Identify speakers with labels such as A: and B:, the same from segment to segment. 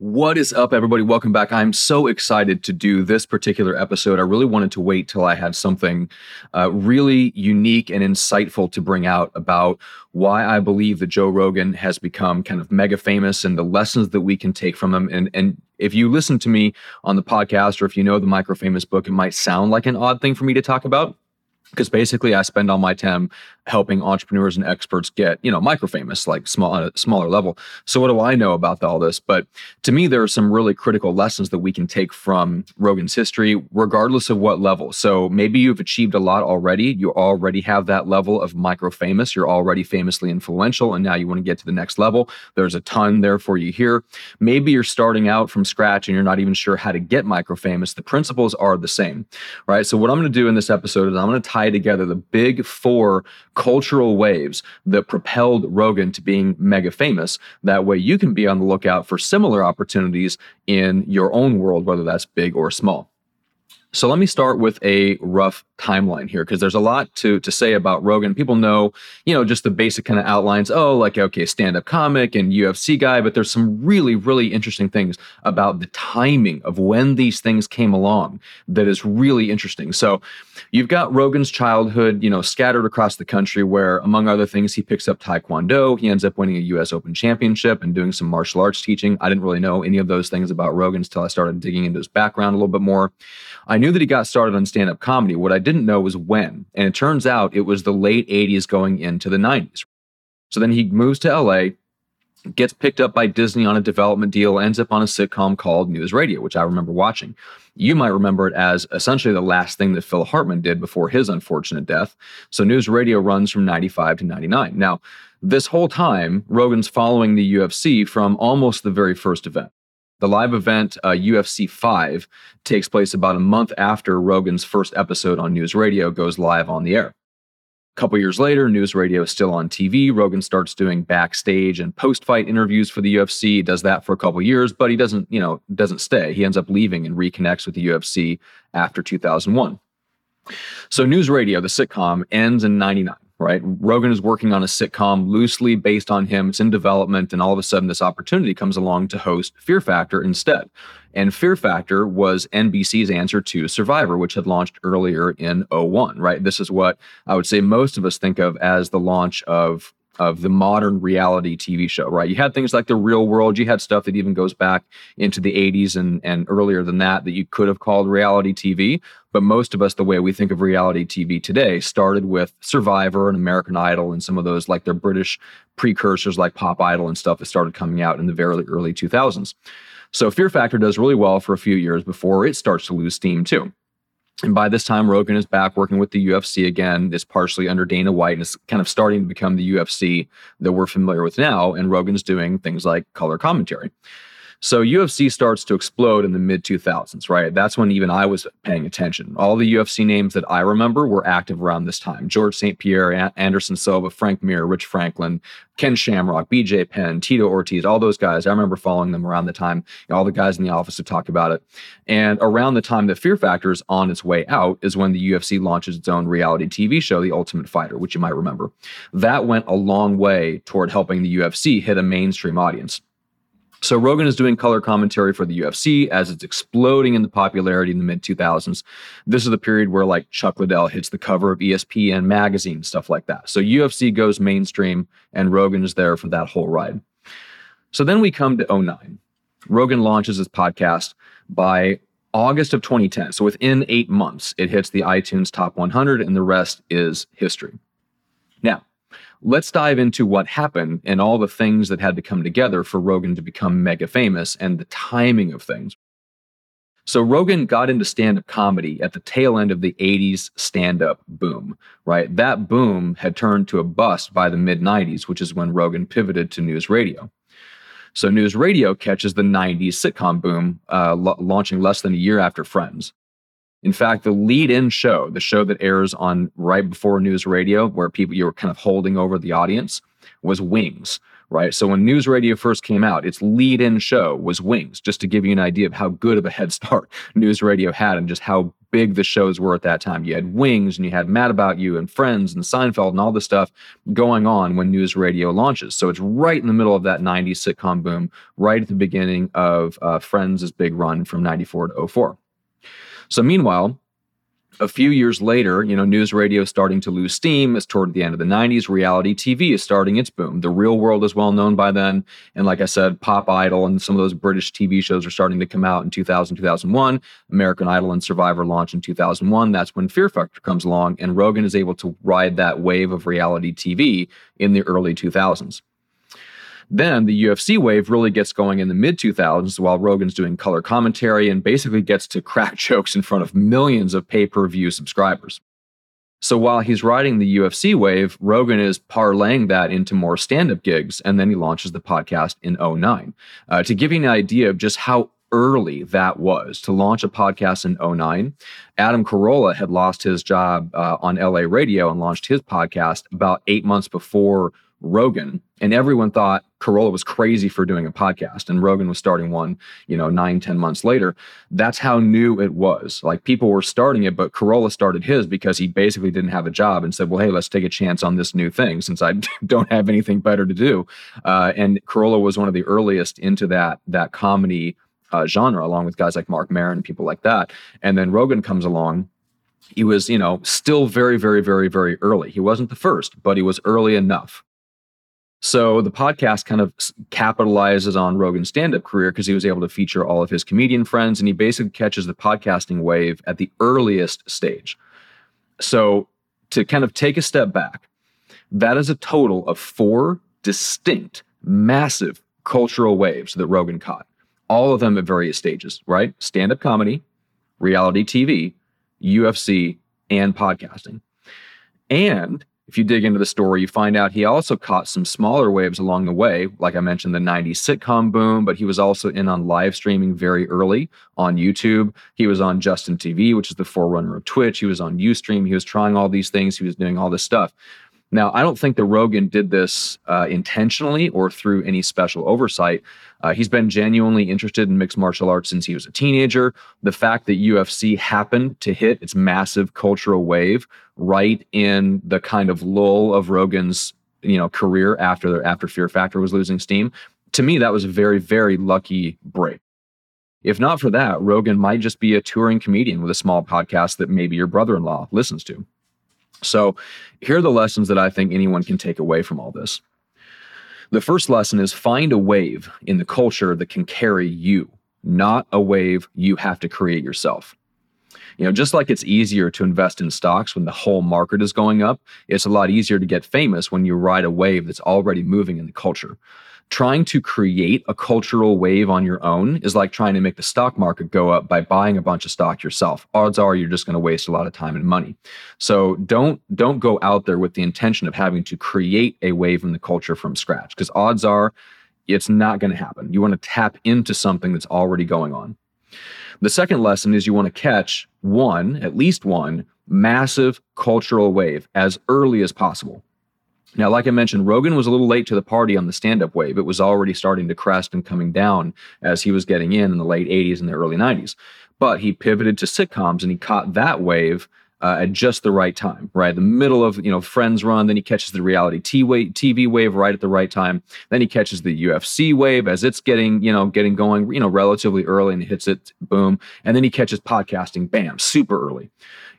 A: What is up, everybody? Welcome back. I'm so excited to do this particular episode. I really wanted to wait till I had something uh, really unique and insightful to bring out about why I believe that Joe Rogan has become kind of mega famous and the lessons that we can take from him. And, and if you listen to me on the podcast or if you know the Micro Famous book, it might sound like an odd thing for me to talk about because basically I spend all my time helping entrepreneurs and experts get you know micro famous like small on a smaller level. So what do i know about all this? But to me there are some really critical lessons that we can take from rogan's history regardless of what level. So maybe you've achieved a lot already. You already have that level of micro famous you're already famously influential and now you want to get to the next level. There's a ton there for you here. Maybe you're starting out from scratch and you're not even sure how to get micro famous the principles are the same right? So what i'm going to do in this episode is i'm going to tie together the big four cultural waves that propelled Rogan to being mega famous. That way, you can be on the lookout for similar opportunities in your own world, whether that's big or small. So let me start with a rough timeline here because there's a lot to to say about Rogan. People know, you know, just the basic kind of outlines. Oh, like okay, stand-up comic and UFC guy, but there's some really really interesting things about the timing of when these things came along that is really interesting. So, you've got Rogan's childhood, you know, scattered across the country where among other things he picks up taekwondo, he ends up winning a US Open championship and doing some martial arts teaching. I didn't really know any of those things about Rogan until I started digging into his background a little bit more. I knew that he got started on stand up comedy. What I didn't know was when. And it turns out it was the late 80s going into the 90s. So then he moves to LA, gets picked up by Disney on a development deal, ends up on a sitcom called News Radio, which I remember watching. You might remember it as essentially the last thing that Phil Hartman did before his unfortunate death. So News Radio runs from 95 to 99. Now, this whole time, Rogan's following the UFC from almost the very first event. The live event, uh, UFC 5, takes place about a month after Rogan's first episode on News Radio goes live on the air. A couple years later, News Radio is still on TV. Rogan starts doing backstage and post-fight interviews for the UFC. He does that for a couple years, but he doesn't, you know, doesn't stay. He ends up leaving and reconnects with the UFC after 2001. So News Radio, the sitcom, ends in 99 right? Rogan is working on a sitcom loosely based on him. It's in development. And all of a sudden, this opportunity comes along to host Fear Factor instead. And Fear Factor was NBC's answer to Survivor, which had launched earlier in 01, right? This is what I would say most of us think of as the launch of of the modern reality TV show, right? You had things like the real world, you had stuff that even goes back into the 80s and, and earlier than that that you could have called reality TV. But most of us, the way we think of reality TV today, started with Survivor and American Idol and some of those like their British precursors like Pop Idol and stuff that started coming out in the very early 2000s. So Fear Factor does really well for a few years before it starts to lose steam too. And by this time, Rogan is back working with the UFC again. It's partially under Dana White and it's kind of starting to become the UFC that we're familiar with now. And Rogan's doing things like color commentary. So UFC starts to explode in the mid 2000s, right? That's when even I was paying attention. All the UFC names that I remember were active around this time. George St. Pierre, Anderson Silva, Frank Mir, Rich Franklin, Ken Shamrock, BJ Penn, Tito Ortiz, all those guys. I remember following them around the time. All the guys in the office have talked about it. And around the time that Fear Factor is on its way out is when the UFC launches its own reality TV show, The Ultimate Fighter, which you might remember. That went a long way toward helping the UFC hit a mainstream audience. So Rogan is doing color commentary for the UFC as it's exploding in the popularity in the mid 2000s. This is the period where like Chuck Liddell hits the cover of ESPN magazine, stuff like that. So UFC goes mainstream and Rogan is there for that whole ride. So then we come to 09. Rogan launches his podcast by August of 2010. So within eight months, it hits the iTunes top 100 and the rest is history. Let's dive into what happened and all the things that had to come together for Rogan to become mega famous and the timing of things. So Rogan got into stand-up comedy at the tail end of the 80s stand-up boom, right? That boom had turned to a bust by the mid 90s, which is when Rogan pivoted to news radio. So news radio catches the 90s sitcom boom, uh, launching less than a year after Friends. In fact, the lead in show, the show that airs on right before news radio, where people you were kind of holding over the audience, was Wings, right? So when news radio first came out, its lead in show was Wings, just to give you an idea of how good of a head start news radio had and just how big the shows were at that time. You had Wings and you had Mad About You and Friends and Seinfeld and all this stuff going on when news radio launches. So it's right in the middle of that 90s sitcom boom, right at the beginning of uh, Friends' big run from 94 to 04. So meanwhile, a few years later, you know, news radio is starting to lose steam. It's toward the end of the 90s. Reality TV is starting its boom. The real world is well known by then. And like I said, Pop Idol and some of those British TV shows are starting to come out in 2000, 2001. American Idol and Survivor launch in 2001. That's when Fear Factor comes along. And Rogan is able to ride that wave of reality TV in the early 2000s. Then the UFC wave really gets going in the mid 2000s while Rogan's doing color commentary and basically gets to crack jokes in front of millions of pay per view subscribers. So while he's riding the UFC wave, Rogan is parlaying that into more stand up gigs, and then he launches the podcast in 09. Uh, to give you an idea of just how early that was to launch a podcast in 09, Adam Carolla had lost his job uh, on LA radio and launched his podcast about eight months before Rogan, and everyone thought Carolla was crazy for doing a podcast, and Rogan was starting one, you know, nine, ten months later. That's how new it was. Like people were starting it, but Carolla started his because he basically didn't have a job and said, "Well, hey, let's take a chance on this new thing since I don't have anything better to do." Uh, and Carolla was one of the earliest into that that comedy uh, genre, along with guys like Marc Maron and people like that. And then Rogan comes along he was, you know, still very, very, very, very early. He wasn't the first, but he was early enough. So the podcast kind of capitalizes on Rogan's stand-up career because he was able to feature all of his comedian friends, and he basically catches the podcasting wave at the earliest stage. So to kind of take a step back, that is a total of four distinct, massive cultural waves that Rogan caught, all of them at various stages, right? Stand-up comedy, reality TV, UFC, and podcasting. And if you dig into the story, you find out he also caught some smaller waves along the way. Like I mentioned, the 90s sitcom boom, but he was also in on live streaming very early on YouTube. He was on Justin TV, which is the forerunner of Twitch. He was on Ustream. He was trying all these things. He was doing all this stuff. Now, I don't think that Rogan did this uh, intentionally or through any special oversight. Uh, he's been genuinely interested in mixed martial arts since he was a teenager. The fact that UFC happened to hit its massive cultural wave right in the kind of lull of Rogan's you know career after after Fear Factor was losing steam, to me that was a very very lucky break. If not for that, Rogan might just be a touring comedian with a small podcast that maybe your brother-in-law listens to. So, here are the lessons that I think anyone can take away from all this. The first lesson is find a wave in the culture that can carry you, not a wave you have to create yourself. You know, just like it's easier to invest in stocks when the whole market is going up, it's a lot easier to get famous when you ride a wave that's already moving in the culture trying to create a cultural wave on your own is like trying to make the stock market go up by buying a bunch of stock yourself. Odds are you're just going to waste a lot of time and money. So don't don't go out there with the intention of having to create a wave in the culture from scratch because odds are it's not going to happen. You want to tap into something that's already going on. The second lesson is you want to catch one at least one massive cultural wave as early as possible now, like I mentioned, Rogan was a little late to the party on the stand up wave. It was already starting to crest and coming down as he was getting in in the late 80s and the early 90s. But he pivoted to sitcoms and he caught that wave uh, at just the right time, right? The middle of, you know, Friends run, then he catches the reality TV wave right at the right time. Then he catches the UFC wave as it's getting, you know, getting going, you know, relatively early and hits it, boom. And then he catches podcasting, bam, super early.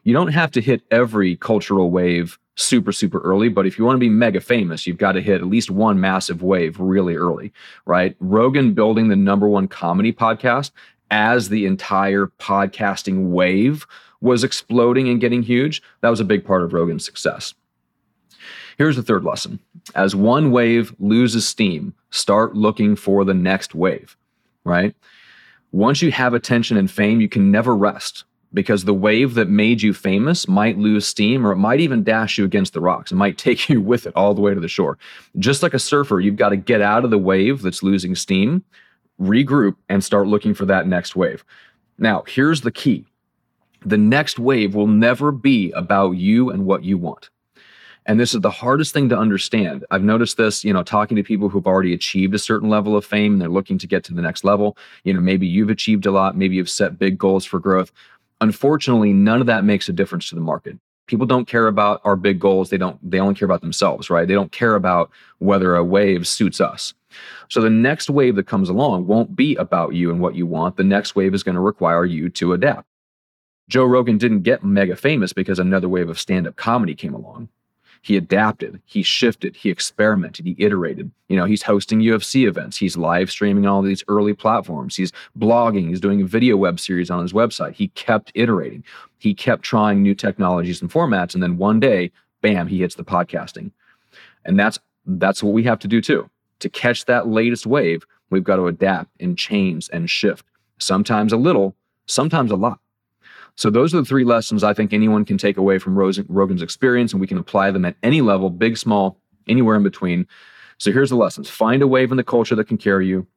A: You don't have to hit every cultural wave super, super early. But if you want to be mega famous, you've got to hit at least one massive wave really early, right? Rogan building the number one comedy podcast as the entire podcasting wave was exploding and getting huge. That was a big part of Rogan's success. Here's the third lesson as one wave loses steam, start looking for the next wave, right? Once you have attention and fame, you can never rest because the wave that made you famous might lose steam or it might even dash you against the rocks. It might take you with it all the way to the shore. Just like a surfer, you've got to get out of the wave that's losing steam, regroup, and start looking for that next wave. Now, here's the key the next wave will never be about you and what you want. And this is the hardest thing to understand. I've noticed this, you know, talking to people who've already achieved a certain level of fame and they're looking to get to the next level. You know, maybe you've achieved a lot, maybe you've set big goals for growth. Unfortunately, none of that makes a difference to the market. People don't care about our big goals. They don't, they only care about themselves, right? They don't care about whether a wave suits us. So the next wave that comes along won't be about you and what you want. The next wave is going to require you to adapt. Joe Rogan didn't get mega famous because another wave of stand up comedy came along. He adapted, he shifted, he experimented, he iterated. You know, he's hosting UFC events, he's live streaming all these early platforms, he's blogging, he's doing a video web series on his website. He kept iterating, he kept trying new technologies and formats. And then one day, bam, he hits the podcasting. And that's that's what we have to do too. To catch that latest wave, we've got to adapt and change and shift. Sometimes a little, sometimes a lot. So those are the three lessons I think anyone can take away from Rogan's experience, and we can apply them at any level, big, small, anywhere in between. So here's the lessons: find a wave in the culture that can carry you,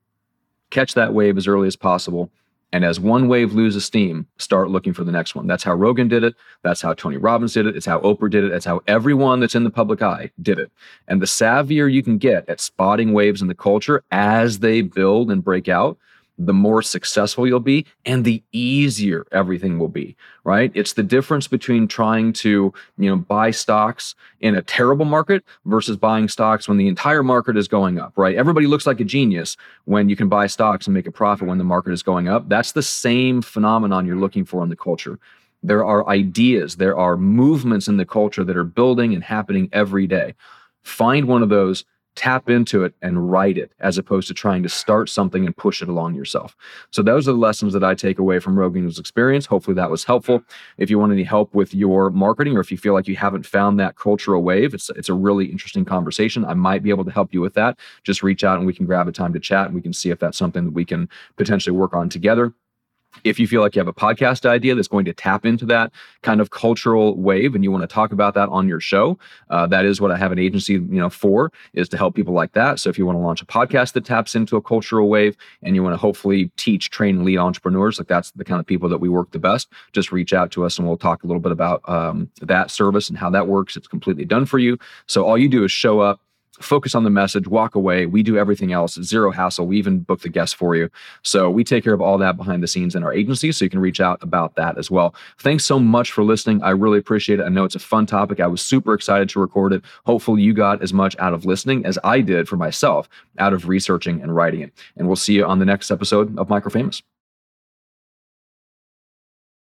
A: catch that wave as early as possible, and as one wave loses steam, start looking for the next one. That's how Rogan did it. That's how Tony Robbins did it. It's how Oprah did it. It's how everyone that's in the public eye did it. And the savvier you can get at spotting waves in the culture as they build and break out, the more successful you'll be and the easier everything will be right? It's the difference between trying to you know buy stocks in a terrible market versus buying stocks when the entire market is going up right? Everybody looks like a genius when you can buy stocks and make a profit when the market is going up. That's the same phenomenon you're looking for in the culture. There are ideas there are movements in the culture that are building and happening every day. Find one of those tap into it and write it as opposed to trying to start something and push it along yourself. So those are the lessons that I take away from Rogan's experience. Hopefully that was helpful. If you want any help with your marketing or if you feel like you haven't found that cultural wave, it's it's a really interesting conversation. I might be able to help you with that. Just reach out and we can grab a time to chat and we can see if that's something that we can potentially work on together. If you feel like you have a podcast idea that's going to tap into that kind of cultural wave and you want to talk about that on your show, uh, that is what I have an agency, you know, for is to help people like that. So if you want to launch a podcast that taps into a cultural wave and you want to hopefully teach, train, lead entrepreneurs, like that's the kind of people that we work the best, just reach out to us and we'll talk a little bit about um, that service and how that works. It's completely done for you. So all you do is show up focus on the message, walk away. We do everything else, zero hassle. We even book the guests for you. So we take care of all that behind the scenes in our agency. So you can reach out about that as well. Thanks so much for listening. I really appreciate it. I know it's a fun topic. I was super excited to record it. Hopefully, you got as much out of listening as I did for myself out of researching and writing it. And we'll see you on the next episode of Microfamous.